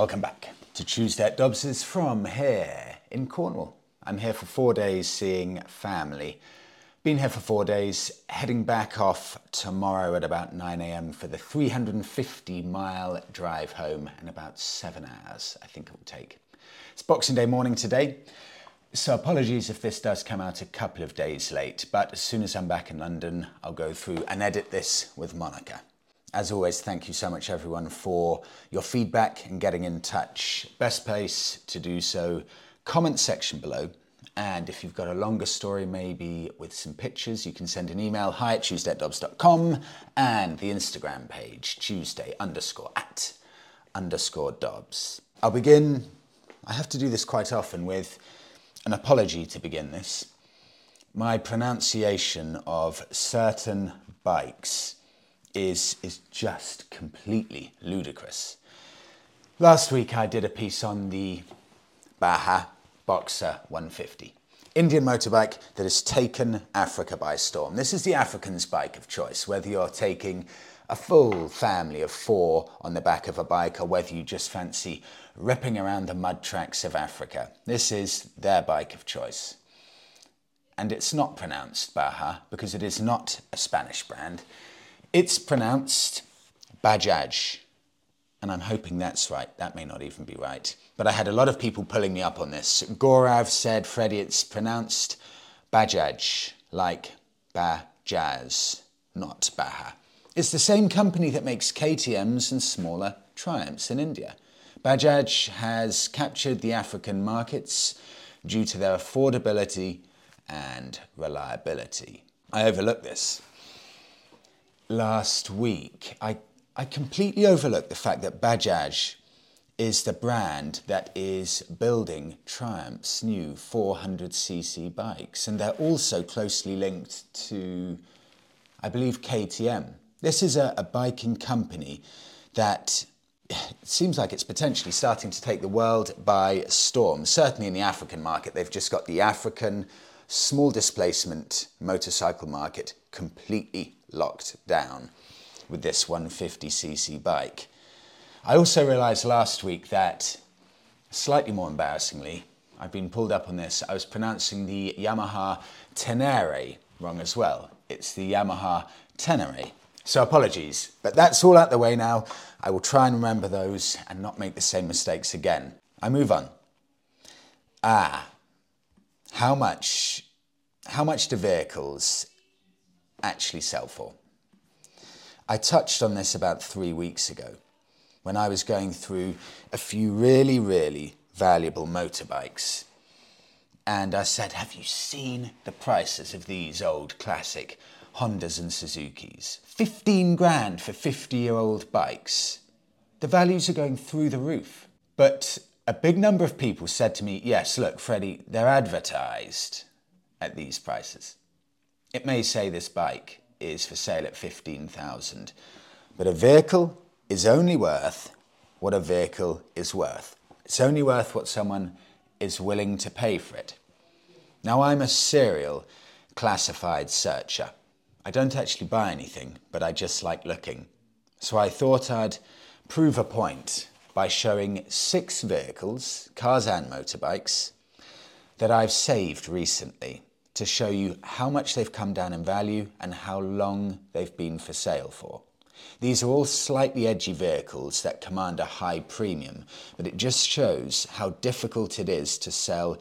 welcome back to Tuesday at Dobbs's from here in Cornwall. I'm here for four days seeing family. Been here for four days, heading back off tomorrow at about 9am for the 350 mile drive home in about seven hours, I think it will take. It's Boxing Day morning today, so apologies if this does come out a couple of days late, but as soon as I'm back in London, I'll go through and edit this with Monica. As always, thank you so much, everyone, for your feedback and getting in touch. Best place to do so, comment section below. And if you've got a longer story, maybe with some pictures, you can send an email hi at tuesdayatdobbs.com and the Instagram page, Tuesday underscore at underscore Dobbs. I'll begin, I have to do this quite often, with an apology to begin this. My pronunciation of certain bikes is, is just completely ludicrous. Last week I did a piece on the Baja Boxer 150. Indian motorbike that has taken Africa by storm. This is the African's bike of choice, whether you're taking a full family of four on the back of a bike or whether you just fancy ripping around the mud tracks of Africa. This is their bike of choice. And it's not pronounced Baja because it is not a Spanish brand. It's pronounced Bajaj, and I'm hoping that's right. That may not even be right. But I had a lot of people pulling me up on this. Gaurav said, Freddie, it's pronounced Bajaj, like Bajaz, not Baha. It's the same company that makes KTMs and smaller Triumphs in India. Bajaj has captured the African markets due to their affordability and reliability. I overlooked this last week, I, I completely overlooked the fact that Bajaj is the brand that is building Triumph's new 400cc bikes, and they're also closely linked to, I believe, KTM. This is a, a biking company that seems like it's potentially starting to take the world by storm. Certainly in the African market, they've just got the African small displacement motorcycle market completely locked down with this 150cc bike. I also realised last week that, slightly more embarrassingly, I've been pulled up on this, I was pronouncing the Yamaha Tenere wrong as well. It's the Yamaha Tenere. So apologies, but that's all out the way now. I will try and remember those and not make the same mistakes again. I move on. Ah, how much, how much do vehicles actually sell for. I touched on this about three weeks ago when I was going through a few really, really valuable motorbikes. And I said, Have you seen the prices of these old classic Hondas and Suzukis? 15 grand for 50 year old bikes. The values are going through the roof. But a big number of people said to me, Yes, look, Freddie, they're advertised at these prices. It may say this bike is for sale at 15,000, but a vehicle is only worth what a vehicle is worth. It's only worth what someone is willing to pay for it. Now, I'm a serial classified searcher. I don't actually buy anything, but I just like looking. So I thought I'd prove a point by showing six vehicles, cars and motorbikes, that I've saved recently to show you how much they've come down in value and how long they've been for sale for. These are all slightly edgy vehicles that command a high premium, but it just shows how difficult it is to sell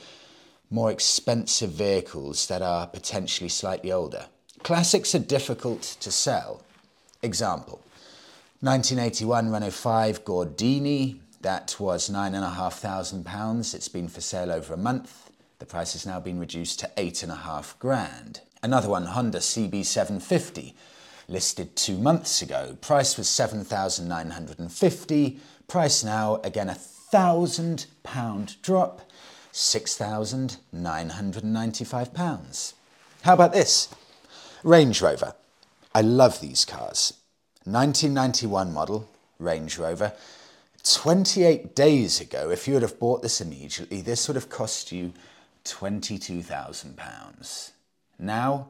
more expensive vehicles that are potentially slightly older. Classics are difficult to sell. Example 1981 Renault 5 Gordini, that was £9,500. It's been for sale over a month. The price has now been reduced to eight and a half grand. Another one, Honda CB750, listed two months ago. Price was 7,950. Price now, again, a thousand pound drop, £6,995. How about this? Range Rover. I love these cars. 1991 model Range Rover. 28 days ago, if you would have bought this immediately, this would have cost you £22,000. Now,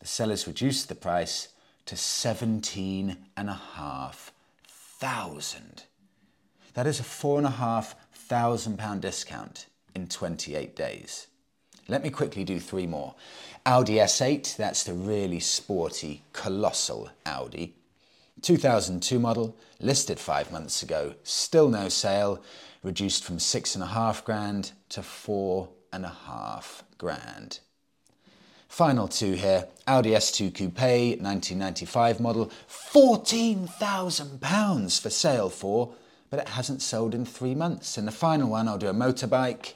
the sellers reduced the price to 17,500. That is a £4,500 discount in 28 days. Let me quickly do three more. Audi S8, that's the really sporty, colossal Audi. 2002 model, listed five months ago, still no sale, reduced from six and a half grand to four and a half grand. Final two here Audi S2 Coupe 1995 model, £14,000 for sale for, but it hasn't sold in three months. And the final one, I'll do a motorbike.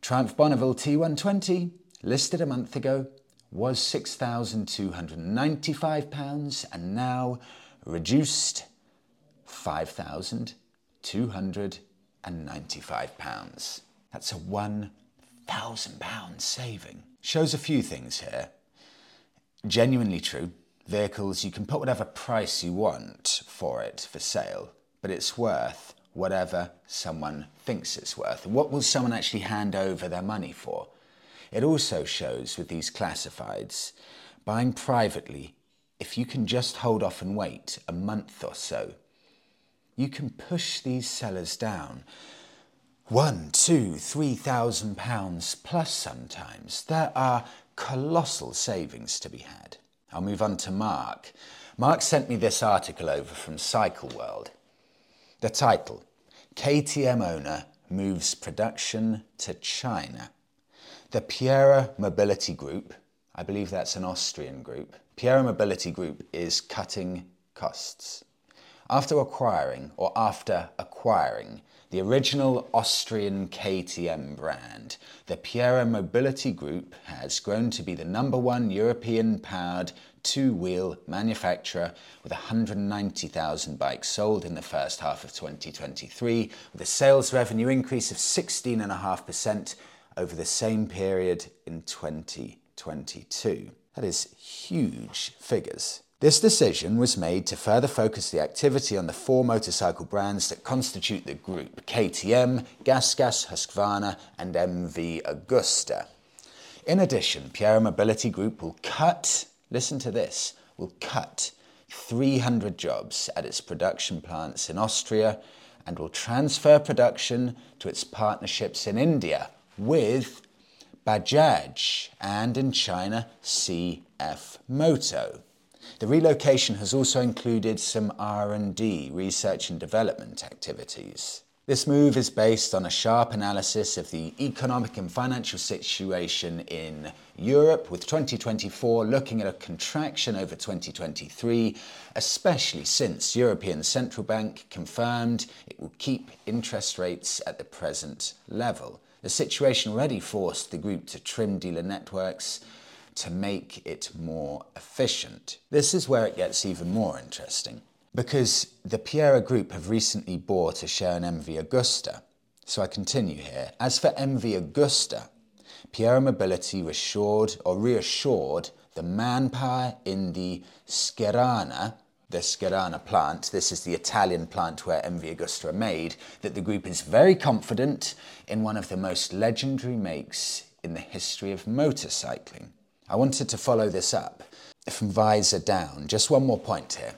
Triumph Bonneville T120, listed a month ago, was £6,295 and now reduced £5,295. That's a £1,000 saving. Shows a few things here. Genuinely true. Vehicles, you can put whatever price you want for it for sale, but it's worth whatever someone thinks it's worth. What will someone actually hand over their money for? It also shows with these classifieds, buying privately, if you can just hold off and wait a month or so, you can push these sellers down. One, two, three thousand pounds plus sometimes. There are colossal savings to be had. I'll move on to Mark. Mark sent me this article over from Cycle World. The title KTM owner moves production to China. The Pierer Mobility Group, I believe that's an Austrian group, Pierer Mobility Group is cutting costs. After acquiring, or after acquiring, the original Austrian KTM brand, the Pierer Mobility Group has grown to be the number one European powered two wheel manufacturer with 190,000 bikes sold in the first half of 2023, with a sales revenue increase of 16.5% over the same period in 2022. That is huge figures. This decision was made to further focus the activity on the four motorcycle brands that constitute the group KTM, GasGas, Husqvarna, and MV Agusta. In addition, Pierer Mobility Group will cut, listen to this, will cut 300 jobs at its production plants in Austria and will transfer production to its partnerships in India, with Bajaj and in China CF Moto. The relocation has also included some R&D, research and development activities. This move is based on a sharp analysis of the economic and financial situation in Europe, with 2024 looking at a contraction over 2023, especially since European Central Bank confirmed it will keep interest rates at the present level. The situation already forced the group to trim dealer networks to make it more efficient. This is where it gets even more interesting because the Pierer Group have recently bought a share in MV Agusta. So I continue here. As for MV Agusta, Pierer Mobility reassured or reassured the manpower in the Schiranna the Schiranna plant, this is the Italian plant where MV Agusta are made, that the group is very confident in one of the most legendary makes in the history of motorcycling. I wanted to follow this up from Visordown. Just one more point here.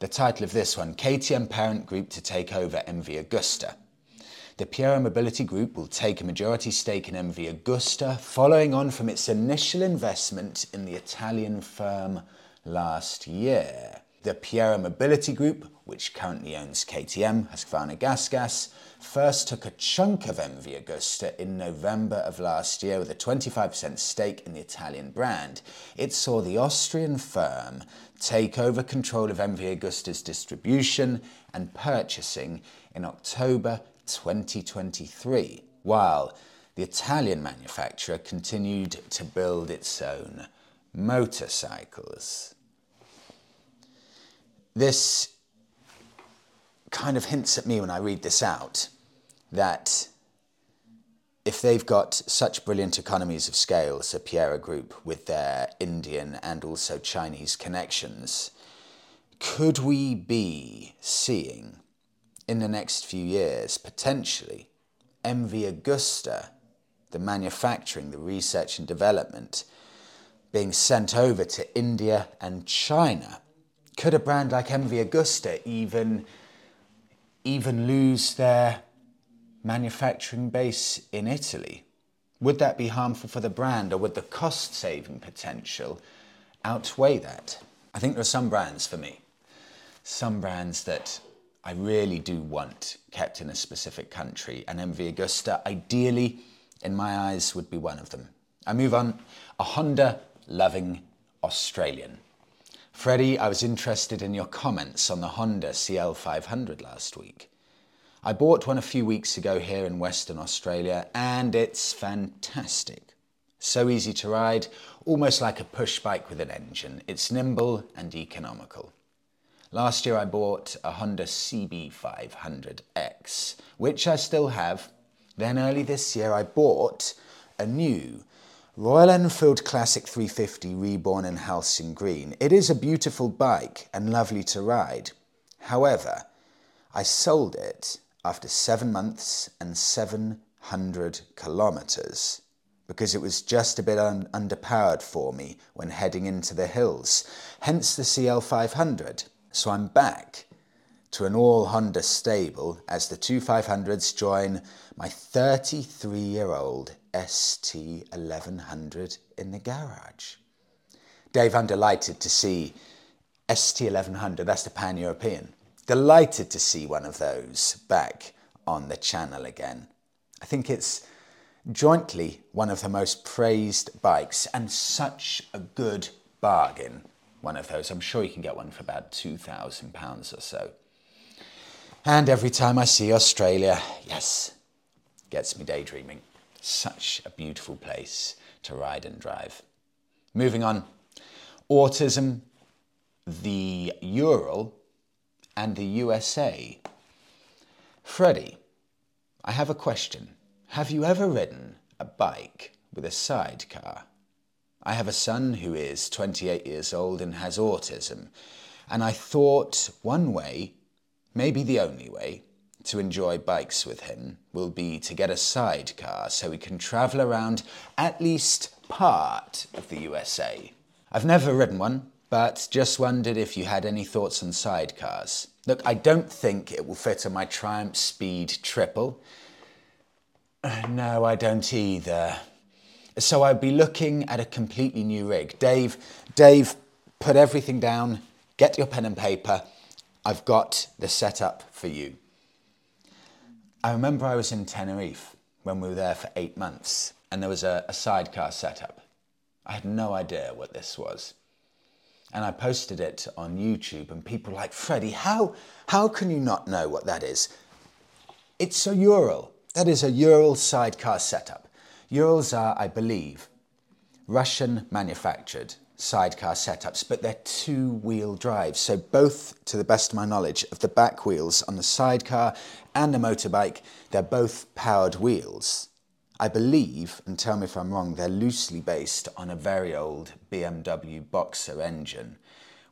The title of this one KTM Parent Group to take over MV Agusta. The Pierer Mobility Group will take a majority stake in MV Agusta, following on from its initial investment in the Italian firm last year. The Pierer Mobility Group, which currently owns KTM, Husqvarna GasGas, first took a chunk of MV Agusta in November of last year with a 25% stake in the Italian brand. It saw the Austrian firm take over control of MV Agusta's distribution and purchasing in October 2023, while the Italian manufacturer continued to build its own motorcycles. This kind of hints at me when I read this out that if they've got such brilliant economies of scale as a Pierer Group with their Indian and also Chinese connections, could we be seeing in the next few years potentially MV Agusta, the manufacturing, the research and development, being sent over to India and China? Could a brand like MV Agusta even even lose their manufacturing base in Italy? Would that be harmful for the brand or would the cost saving potential outweigh that? I think there are some brands for me, some brands that I really do want kept in a specific country, and MV Agusta, ideally, in my eyes, would be one of them. I move on, a Honda loving Australian. Freddie, I was interested in your comments on the Honda CL500 last week. I bought one a few weeks ago here in Western Australia and it's fantastic. So easy to ride, almost like a push bike with an engine. It's nimble and economical. Last year I bought a Honda CB500X, which I still have. Then early this year I bought a new Royal Enfield Classic 350 reborn in Halcyon Green. It is a beautiful bike and lovely to ride. However, I sold it after seven months and 700 kilometres because it was just a bit un- underpowered for me when heading into the hills, hence the CL500. So I'm back to an all Honda stable as the two 500s join my 33 year old ST1100 in the garage. Dave, I'm delighted to see ST1100, that's the Pan European. Delighted to see one of those back on the channel again. I think it's jointly one of the most praised bikes and such a good bargain. One of those. I'm sure you can get one for about £2,000 or so. And every time I see Australia, yes, gets me daydreaming. Such a beautiful place to ride and drive. Moving on, autism, the Ural, and the USA. Freddie, I have a question. Have you ever ridden a bike with a sidecar? I have a son who is 28 years old and has autism, and I thought one way, maybe the only way, to enjoy bikes with him will be to get a sidecar so we can travel around at least part of the USA. I've never ridden one, but just wondered if you had any thoughts on sidecars. Look, I don't think it will fit on my Triumph Speed Triple. No, I don't either. So I'd be looking at a completely new rig. Dave, Dave, put everything down, get your pen and paper. I've got the setup for you. I remember I was in Tenerife when we were there for eight months and there was a, a sidecar setup. I had no idea what this was. And I posted it on YouTube and people like, Freddie, how, how can you not know what that is? It's a Ural. That is a Ural sidecar setup. Urals are, I believe, Russian manufactured sidecar setups, but they're two wheel drives. So, both, to the best of my knowledge, of the back wheels on the sidecar and the motorbike, they're both powered wheels. I believe, and tell me if I'm wrong, they're loosely based on a very old BMW Boxer engine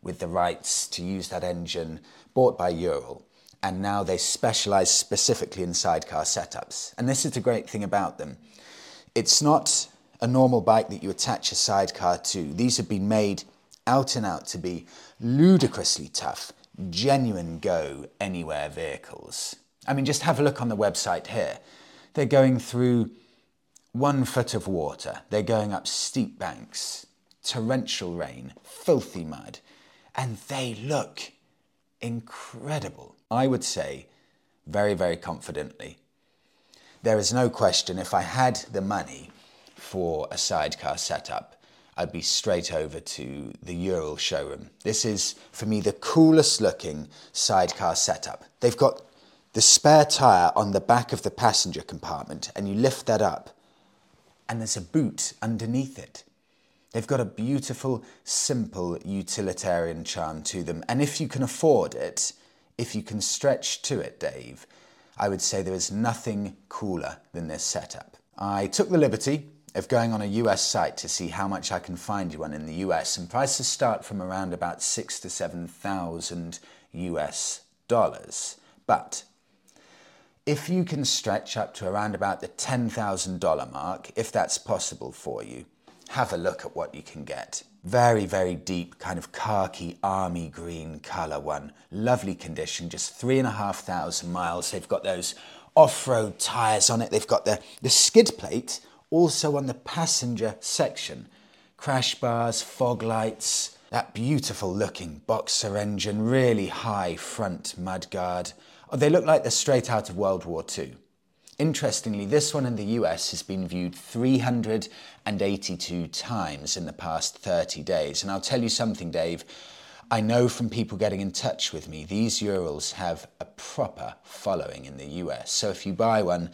with the rights to use that engine bought by Ural. And now they specialize specifically in sidecar setups. And this is the great thing about them. It's not a normal bike that you attach a sidecar to. These have been made out and out to be ludicrously tough, genuine go anywhere vehicles. I mean, just have a look on the website here. They're going through one foot of water, they're going up steep banks, torrential rain, filthy mud, and they look incredible. I would say, very, very confidently, there is no question if I had the money for a sidecar setup, I'd be straight over to the Ural showroom. This is, for me, the coolest looking sidecar setup. They've got the spare tyre on the back of the passenger compartment, and you lift that up, and there's a boot underneath it. They've got a beautiful, simple, utilitarian charm to them. And if you can afford it, if you can stretch to it, Dave, I would say there is nothing cooler than this setup. I took the liberty of going on a US site to see how much I can find you one in the US, and prices start from around about six to seven thousand US dollars. But if you can stretch up to around about the $10,000 mark, if that's possible for you, have a look at what you can get. Very, very deep, kind of khaki army green colour one. Lovely condition, just three and a half thousand miles. They've got those off road tyres on it. They've got the, the skid plate also on the passenger section. Crash bars, fog lights, that beautiful looking boxer engine, really high front mudguard. Oh, they look like they're straight out of World War II. Interestingly, this one in the US has been viewed 382 times in the past 30 days. And I'll tell you something, Dave. I know from people getting in touch with me, these Urals have a proper following in the US. So if you buy one,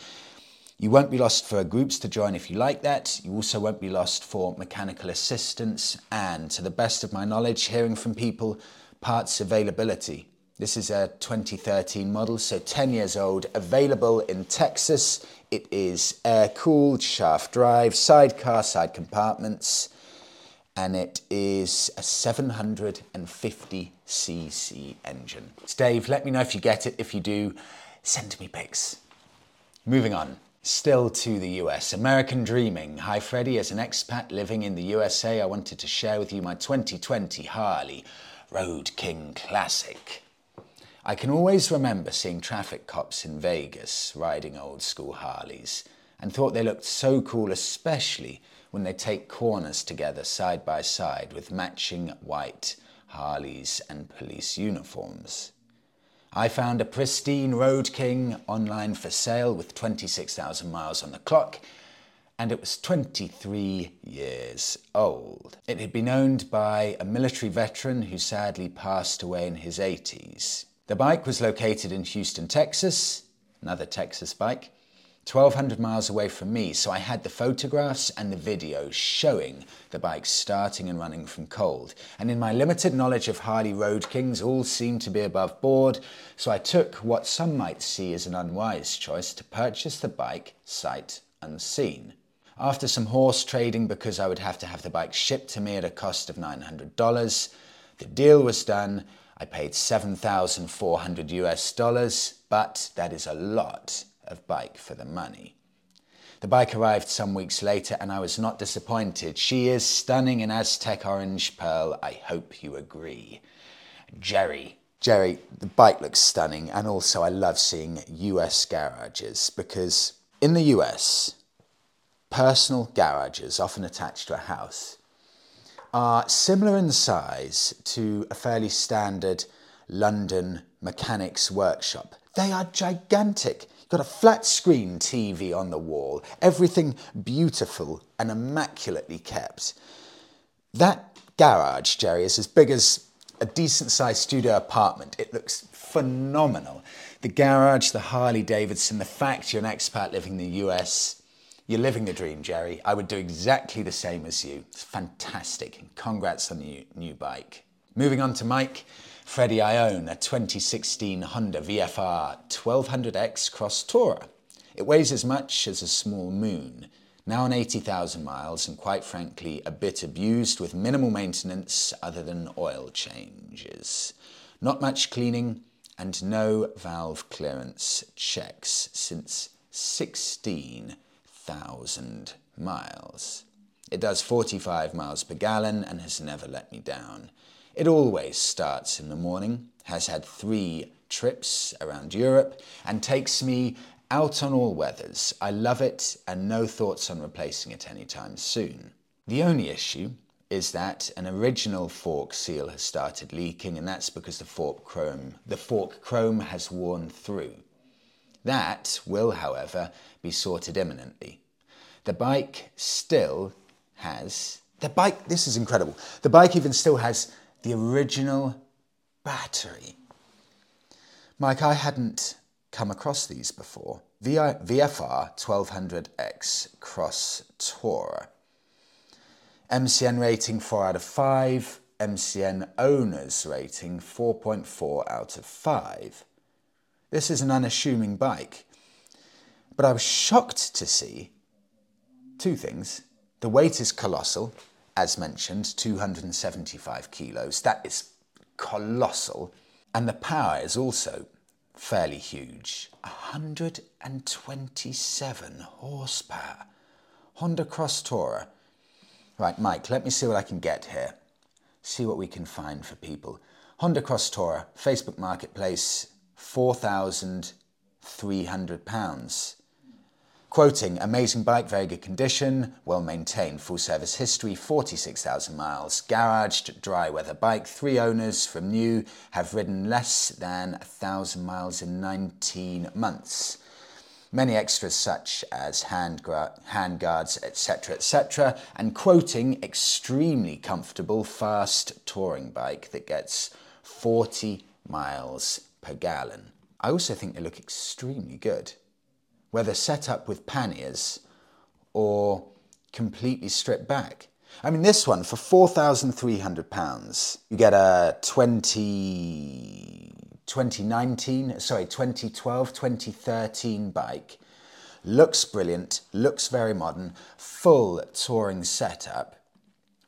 you won't be lost for groups to join if you like that. You also won't be lost for mechanical assistance and, to the best of my knowledge, hearing from people, parts availability. This is a 2013 model, so 10 years old, available in Texas. It is air cooled, shaft drive, sidecar, side compartments, and it is a 750cc engine. It's Dave, let me know if you get it. If you do, send me pics. Moving on. Still to the US. American Dreaming. Hi Freddie, as an expat living in the USA, I wanted to share with you my 2020 Harley Road King Classic. I can always remember seeing traffic cops in Vegas riding old school Harleys and thought they looked so cool, especially when they take corners together side by side with matching white Harleys and police uniforms. I found a pristine Road King online for sale with 26,000 miles on the clock and it was 23 years old. It had been owned by a military veteran who sadly passed away in his 80s. The bike was located in Houston, Texas, another Texas bike, 1200 miles away from me, so I had the photographs and the videos showing the bike starting and running from cold. And in my limited knowledge of Harley Road Kings, all seemed to be above board, so I took what some might see as an unwise choice to purchase the bike sight unseen. After some horse trading because I would have to have the bike shipped to me at a cost of $900, the deal was done I paid 7,400 US dollars, but that is a lot of bike for the money. The bike arrived some weeks later and I was not disappointed. She is stunning in Aztec orange pearl. I hope you agree. Jerry. Jerry, the bike looks stunning and also I love seeing US garages because in the US, personal garages often attached to a house are similar in size to a fairly standard London mechanics workshop. They are gigantic. You've got a flat screen TV on the wall, everything beautiful and immaculately kept. That garage, Jerry, is as big as a decent sized studio apartment. It looks phenomenal. The garage, the Harley Davidson, the fact you're an expat living in the US, you're living the dream, Jerry. I would do exactly the same as you. It's fantastic. Congrats on the new, new bike. Moving on to Mike. Freddie, I own a 2016 Honda VFR 1200X Cross Tourer. It weighs as much as a small moon. Now on 80,000 miles and quite frankly a bit abused with minimal maintenance other than oil changes. Not much cleaning and no valve clearance checks since 16 thousand miles. It does 45 miles per gallon and has never let me down. It always starts in the morning, has had three trips around Europe, and takes me out on all weathers. I love it and no thoughts on replacing it anytime soon. The only issue is that an original fork seal has started leaking, and that's because the fork chrome, the fork chrome has worn through. That will, however, be sorted imminently. The bike still has, the bike, this is incredible. The bike even still has the original battery. Mike, I hadn't come across these before. VFR 1200X Cross Tourer. MCN rating 4 out of 5, MCN owners rating 4.4 out of 5. This is an unassuming bike. But I was shocked to see two things. The weight is colossal, as mentioned, 275 kilos. That is colossal. And the power is also fairly huge 127 horsepower. Honda Cross Tourer. Right, Mike, let me see what I can get here. See what we can find for people. Honda Cross Tourer, Facebook Marketplace, £4,300. Quoting, amazing bike, very good condition, well maintained, full service history, 46,000 miles, garaged, dry weather bike, three owners from new, have ridden less than 1,000 miles in 19 months. Many extras such as hand, gra- hand guards, etc., etc., and quoting, extremely comfortable, fast touring bike that gets 40 miles per gallon. I also think they look extremely good whether set up with panniers or completely stripped back. I mean, this one for £4,300, you get a 20, 2019, sorry, 2012, 2013 bike. Looks brilliant, looks very modern, full touring setup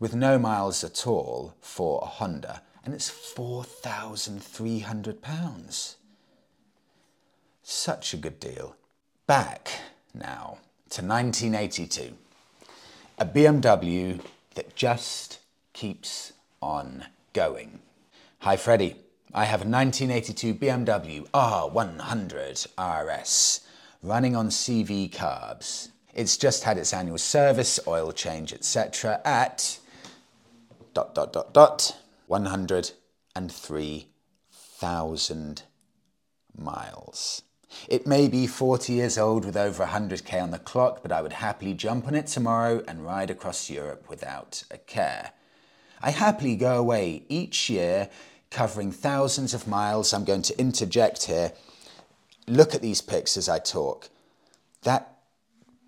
with no miles at all for a Honda, and it's £4,300. Such a good deal. Back now to 1982. A BMW that just keeps on going. Hi, Freddie. I have a 1982 BMW R100 RS running on CV carbs. It's just had its annual service, oil change, etc. at dot dot dot dot 103,000 miles. It may be 40 years old with over 100k on the clock, but I would happily jump on it tomorrow and ride across Europe without a care. I happily go away each year covering thousands of miles. I'm going to interject here. Look at these pics as I talk. That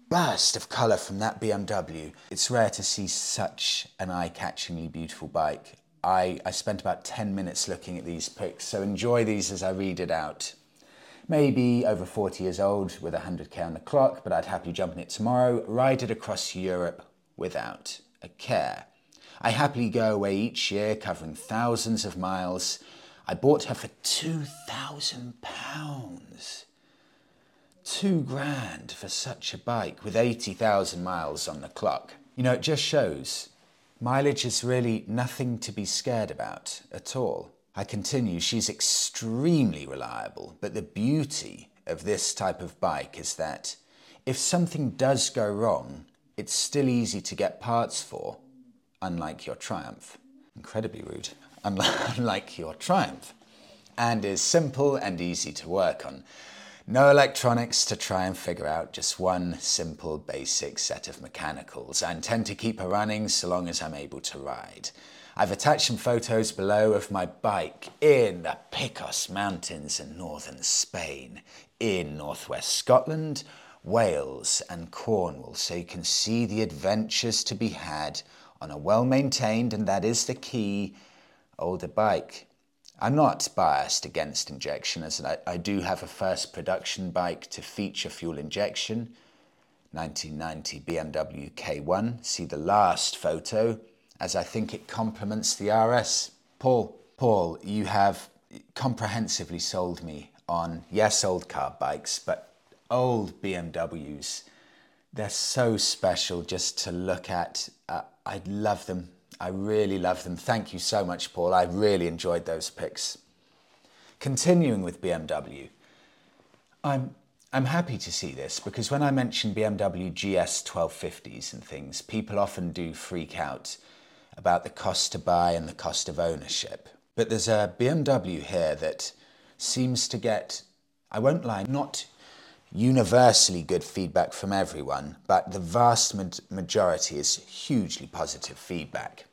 burst of colour from that BMW. It's rare to see such an eye catchingly beautiful bike. I, I spent about 10 minutes looking at these pics, so enjoy these as I read it out maybe over 40 years old with 100k on the clock, but I'd happily jump in it tomorrow, ride it across Europe without a care. I happily go away each year covering thousands of miles. I bought her for £2,000. Two grand for such a bike with 80,000 miles on the clock. You know, it just shows mileage is really nothing to be scared about at all. I continue, she's extremely reliable, but the beauty of this type of bike is that if something does go wrong, it's still easy to get parts for, unlike your Triumph. Incredibly rude. Unlike your Triumph. And is simple and easy to work on. No electronics to try and figure out, just one simple basic set of mechanicals. I intend to keep her running so long as I'm able to ride. I've attached some photos below of my bike in the Picos Mountains in northern Spain, in northwest Scotland, Wales, and Cornwall, so you can see the adventures to be had on a well maintained, and that is the key, older bike. I'm not biased against injection, as I, I do have a first production bike to feature fuel injection. 1990 BMW K1. See the last photo as I think it complements the RS. Paul, Paul, you have comprehensively sold me on, yes, old car bikes, but old BMWs. They're so special just to look at. Uh, I love them. I really love them. Thank you so much, Paul. I really enjoyed those pics. Continuing with BMW, I'm I'm happy to see this because when I mention BMW GS 1250s and things, people often do freak out about the cost to buy and the cost of ownership. But there's a BMW here that seems to get, I won't lie, not universally good feedback from everyone, but the vast majority is hugely positive feedback.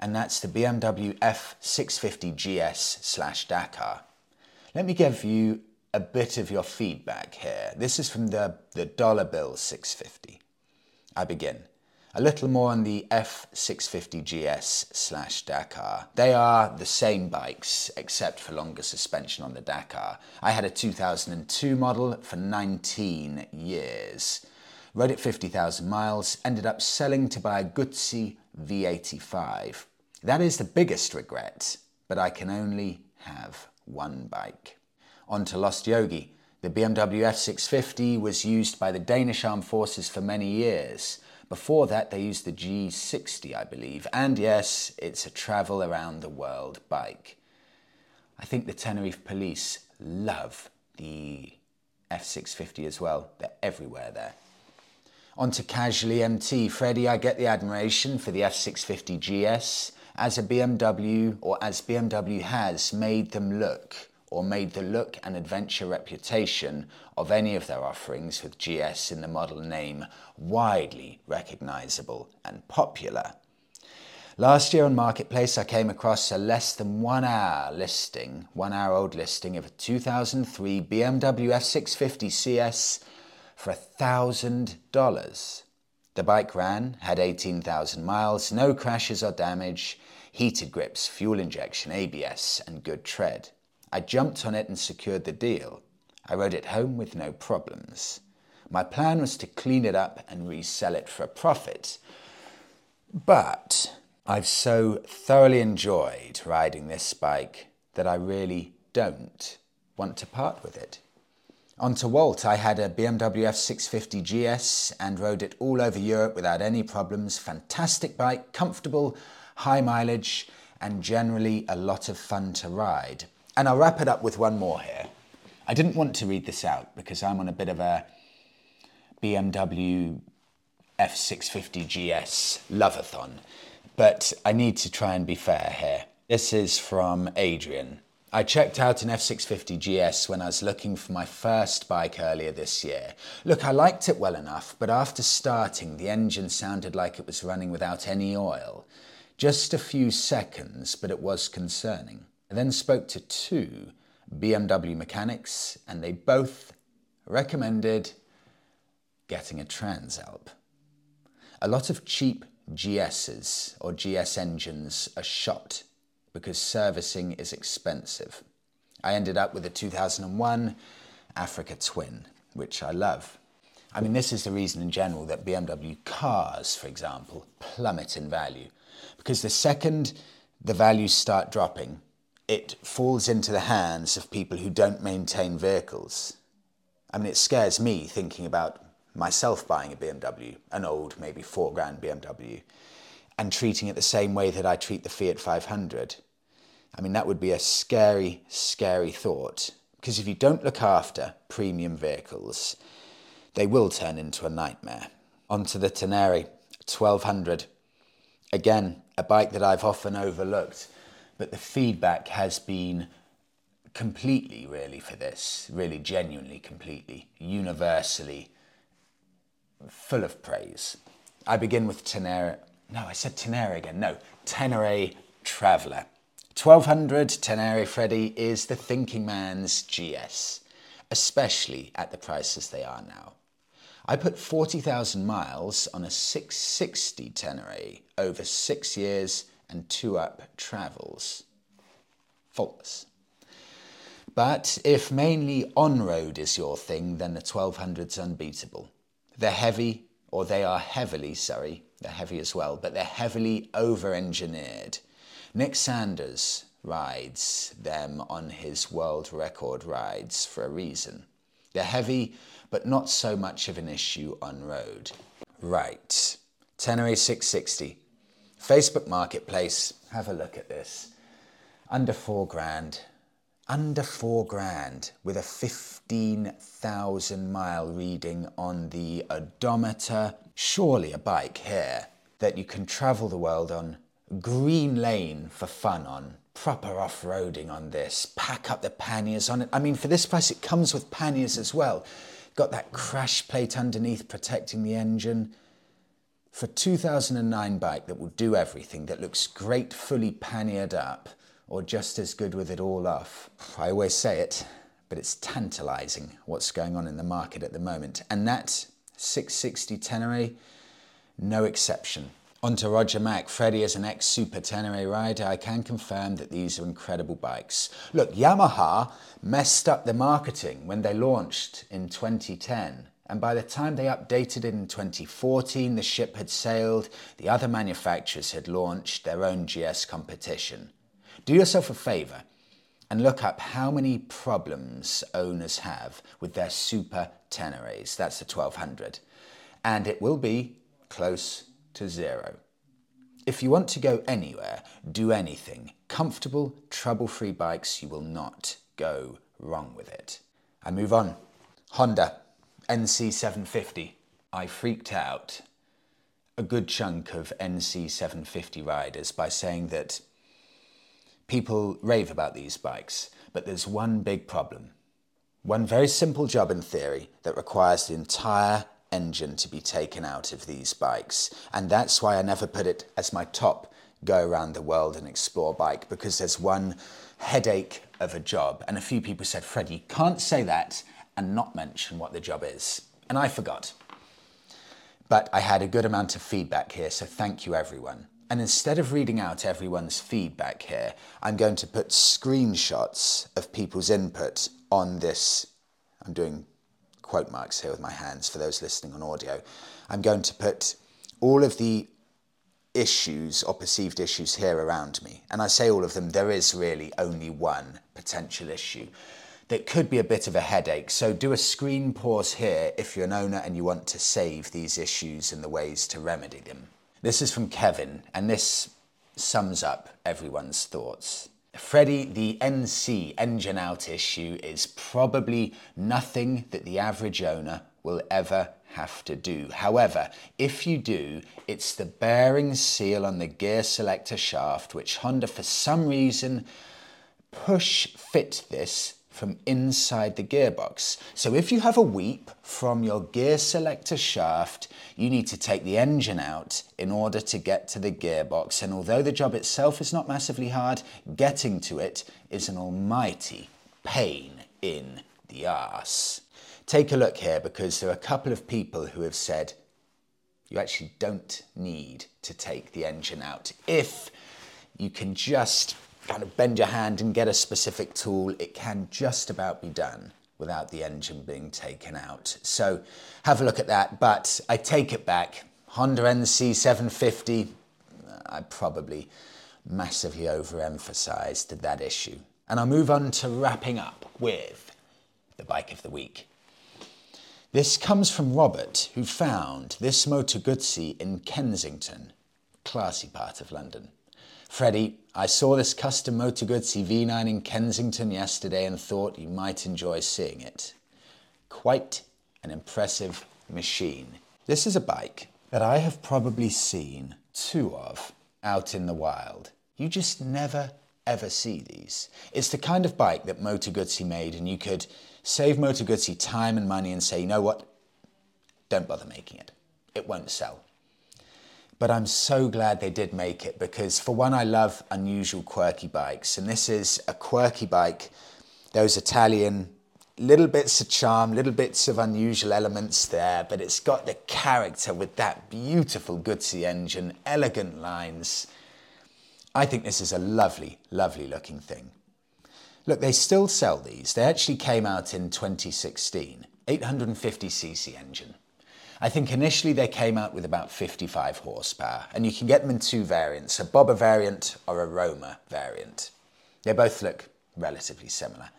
And that's the BMW F650 GS slash Dakar. Let me give you a bit of your feedback here. This is from the, the dollar bill 650. I begin. A little more on the F650GS slash Dakar. They are the same bikes except for longer suspension on the Dakar. I had a 2002 model for 19 years. Rode it 50,000 miles, ended up selling to buy a Guzzi V85. That is the biggest regret, but I can only have one bike. On to Lost Yogi. The BMW F650 was used by the Danish Armed Forces for many years Before that, they used the G60, I believe. And yes, it's a travel around the world bike. I think the Tenerife police love the F650 as well. They're everywhere there. On to casually MT. Freddie, I get the admiration for the F650 GS as a BMW or as BMW has made them look or made the look and adventure reputation of any of their offerings with GS in the model name widely recognizable and popular. Last year on Marketplace, I came across a less than one hour listing, one hour old listing of a 2003 BMW F650 CS for $1,000. The bike ran, had 18,000 miles, no crashes or damage, heated grips, fuel injection, ABS, and good tread. I jumped on it and secured the deal. I rode it home with no problems. My plan was to clean it up and resell it for a profit. But I've so thoroughly enjoyed riding this bike that I really don't want to part with it. On to Walt, I had a BMW F650 GS and rode it all over Europe without any problems. Fantastic bike, comfortable, high mileage, and generally a lot of fun to ride. And I'll wrap it up with one more here. I didn't want to read this out because I'm on a bit of a BMW F650 GS loveathon, but I need to try and be fair here. This is from Adrian. I checked out an F650 GS when I was looking for my first bike earlier this year. Look, I liked it well enough, but after starting, the engine sounded like it was running without any oil. Just a few seconds, but it was concerning. I then spoke to two BMW mechanics, and they both recommended getting a Transalp. A lot of cheap GSs or GS engines are shot because servicing is expensive. I ended up with a 2001 Africa Twin, which I love. I mean, this is the reason in general that BMW cars, for example, plummet in value. Because the second the values start dropping, it falls into the hands of people who don't maintain vehicles. I mean, it scares me thinking about myself buying a BMW, an old, maybe four grand BMW, and treating it the same way that I treat the Fiat 500. I mean, that would be a scary, scary thought. Because if you don't look after premium vehicles, they will turn into a nightmare. Onto the Tenere 1200. Again, a bike that I've often overlooked, but the feedback has been completely, really, for this, really genuinely, completely, universally full of praise. I begin with Tenere. No, I said Tenere again. No, Tenere Traveller. 1200 Tenere Freddie is the thinking man's GS, especially at the prices they are now. I put 40,000 miles on a 660 Tenere over six years and two up travels. Faultless. But if mainly on road is your thing, then the 1200's unbeatable. They're heavy, or they are heavily, sorry, they're heavy as well, but they're heavily over engineered. Nick Sanders rides them on his world record rides for a reason. They're heavy, but not so much of an issue on road. Right. Tenere 660. Facebook Marketplace. Have a look at this. Under four grand. Under four grand with a 15,000 mile reading on the odometer. Surely a bike here that you can travel the world on. Green lane for fun on. Proper off roading on this. Pack up the panniers on it. I mean, for this price, it comes with panniers as well. Got that crash plate underneath protecting the engine. For 2009 bike that will do everything, that looks great fully panniered up, or just as good with it all off. I always say it, but it's tantalizing what's going on in the market at the moment. And that 660 Tenere, no exception. On to Roger Mack. Freddie, as an ex Super Tenere rider, I can confirm that these are incredible bikes. Look, Yamaha messed up the marketing when they launched in 2010. And by the time they updated it in 2014, the ship had sailed, the other manufacturers had launched their own GS competition. Do yourself a favour and look up how many problems owners have with their Super Teneres. That's the 1200. And it will be close to zero. If you want to go anywhere, do anything, comfortable, trouble free bikes, you will not go wrong with it. I move on. Honda NC750. I freaked out a good chunk of NC750 riders by saying that people rave about these bikes, but there's one big problem. One very simple job in theory that requires the entire engine to be taken out of these bikes. And that's why I never put it as my top go around the world and explore bike because there's one headache of a job. And a few people said, Fred, you can't say that and not mention what the job is. And I forgot. But I had a good amount of feedback here, so thank you everyone. And instead of reading out everyone's feedback here, I'm going to put screenshots of people's input on this. I'm doing quote marks here with my hands for those listening on audio. I'm going to put all of the issues or perceived issues here around me. And I say all of them, there is really only one potential issue that could be a bit of a headache. So do a screen pause here if you're an owner and you want to save these issues and the ways to remedy them. This is from Kevin, and this sums up everyone's thoughts. Freddie, the NC engine out issue is probably nothing that the average owner will ever have to do. However, if you do, it's the bearing seal on the gear selector shaft, which Honda, for some reason, push fit this from inside the gearbox. So if you have a weep from your gear selector shaft, you need to take the engine out in order to get to the gearbox. And although the job itself is not massively hard, getting to it is an almighty pain in the ass. Take a look here because there are a couple of people who have said you actually don't need to take the engine out. If you can just kind of bend your hand and get a specific tool, it can just about be done without the engine being taken out. So have a look at that. But I take it back. Honda NC750, I probably massively overemphasized that issue. And I'll move on to wrapping up with the bike of the week. This comes from Robert, who found this Moto Guzzi in Kensington, classy part of London. Freddie, I saw this custom Moto Guzzi V9 in Kensington yesterday and thought you might enjoy seeing it. Quite an impressive machine. This is a bike that I have probably seen two of out in the wild. You just never ever see these. It's the kind of bike that Moto Guzzi made and you could save Moto Guzzi time and money and say, you know what? Don't bother making it. It won't sell. But I'm so glad they did make it because, for one, I love unusual, quirky bikes. And this is a quirky bike, those Italian little bits of charm, little bits of unusual elements there, but it's got the character with that beautiful Guzzi engine, elegant lines. I think this is a lovely, lovely looking thing. Look, they still sell these. They actually came out in 2016. 850cc engine. I think initially they came out with about 55 horsepower, and you can get them in two variants a Bobber variant or a Roamer variant. They both look relatively similar.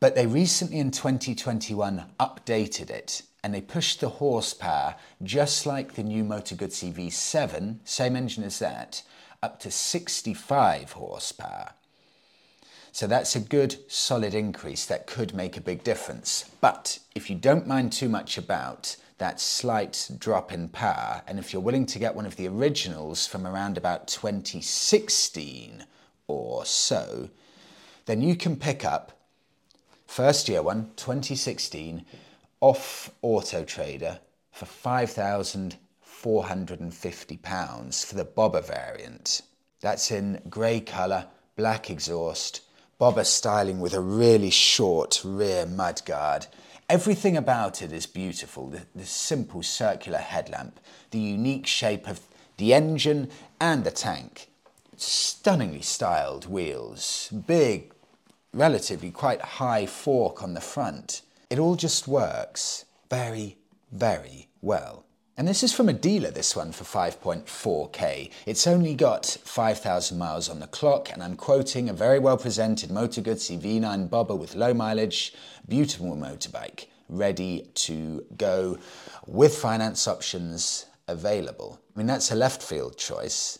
But they recently in 2021 updated it and they pushed the horsepower just like the new Moto Guzzi V7, same engine as that, up to 65 horsepower. So that's a good solid increase that could make a big difference. But if you don't mind too much about that slight drop in power. And if you're willing to get one of the originals from around about 2016 or so, then you can pick up first year one, 2016, off Auto Trader for £5,450 for the Bobber variant. That's in grey colour, black exhaust, Bobber styling with a really short rear mudguard Everything about it is beautiful. The, the, simple circular headlamp, the unique shape of the engine and the tank, stunningly styled wheels, big, relatively quite high fork on the front. It all just works very, very well. And this is from a dealer, this one, for 5.4k. It's only got 5,000 miles on the clock, and I'm quoting a very well presented Moto Guzzi V9 bobber with low mileage, beautiful motorbike, ready to go with finance options available. I mean, that's a left field choice.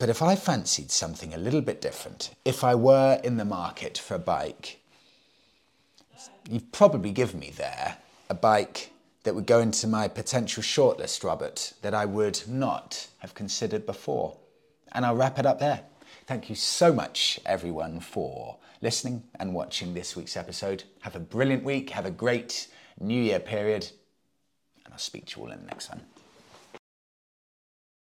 But if I fancied something a little bit different, if I were in the market for a bike, you'd probably give me there a bike that would go into my potential shortlist, Robert, that I would not have considered before. And I'll wrap it up there. Thank you so much, everyone, for listening and watching this week's episode. Have a brilliant week. Have a great New Year period. And I'll speak to you all in the next one.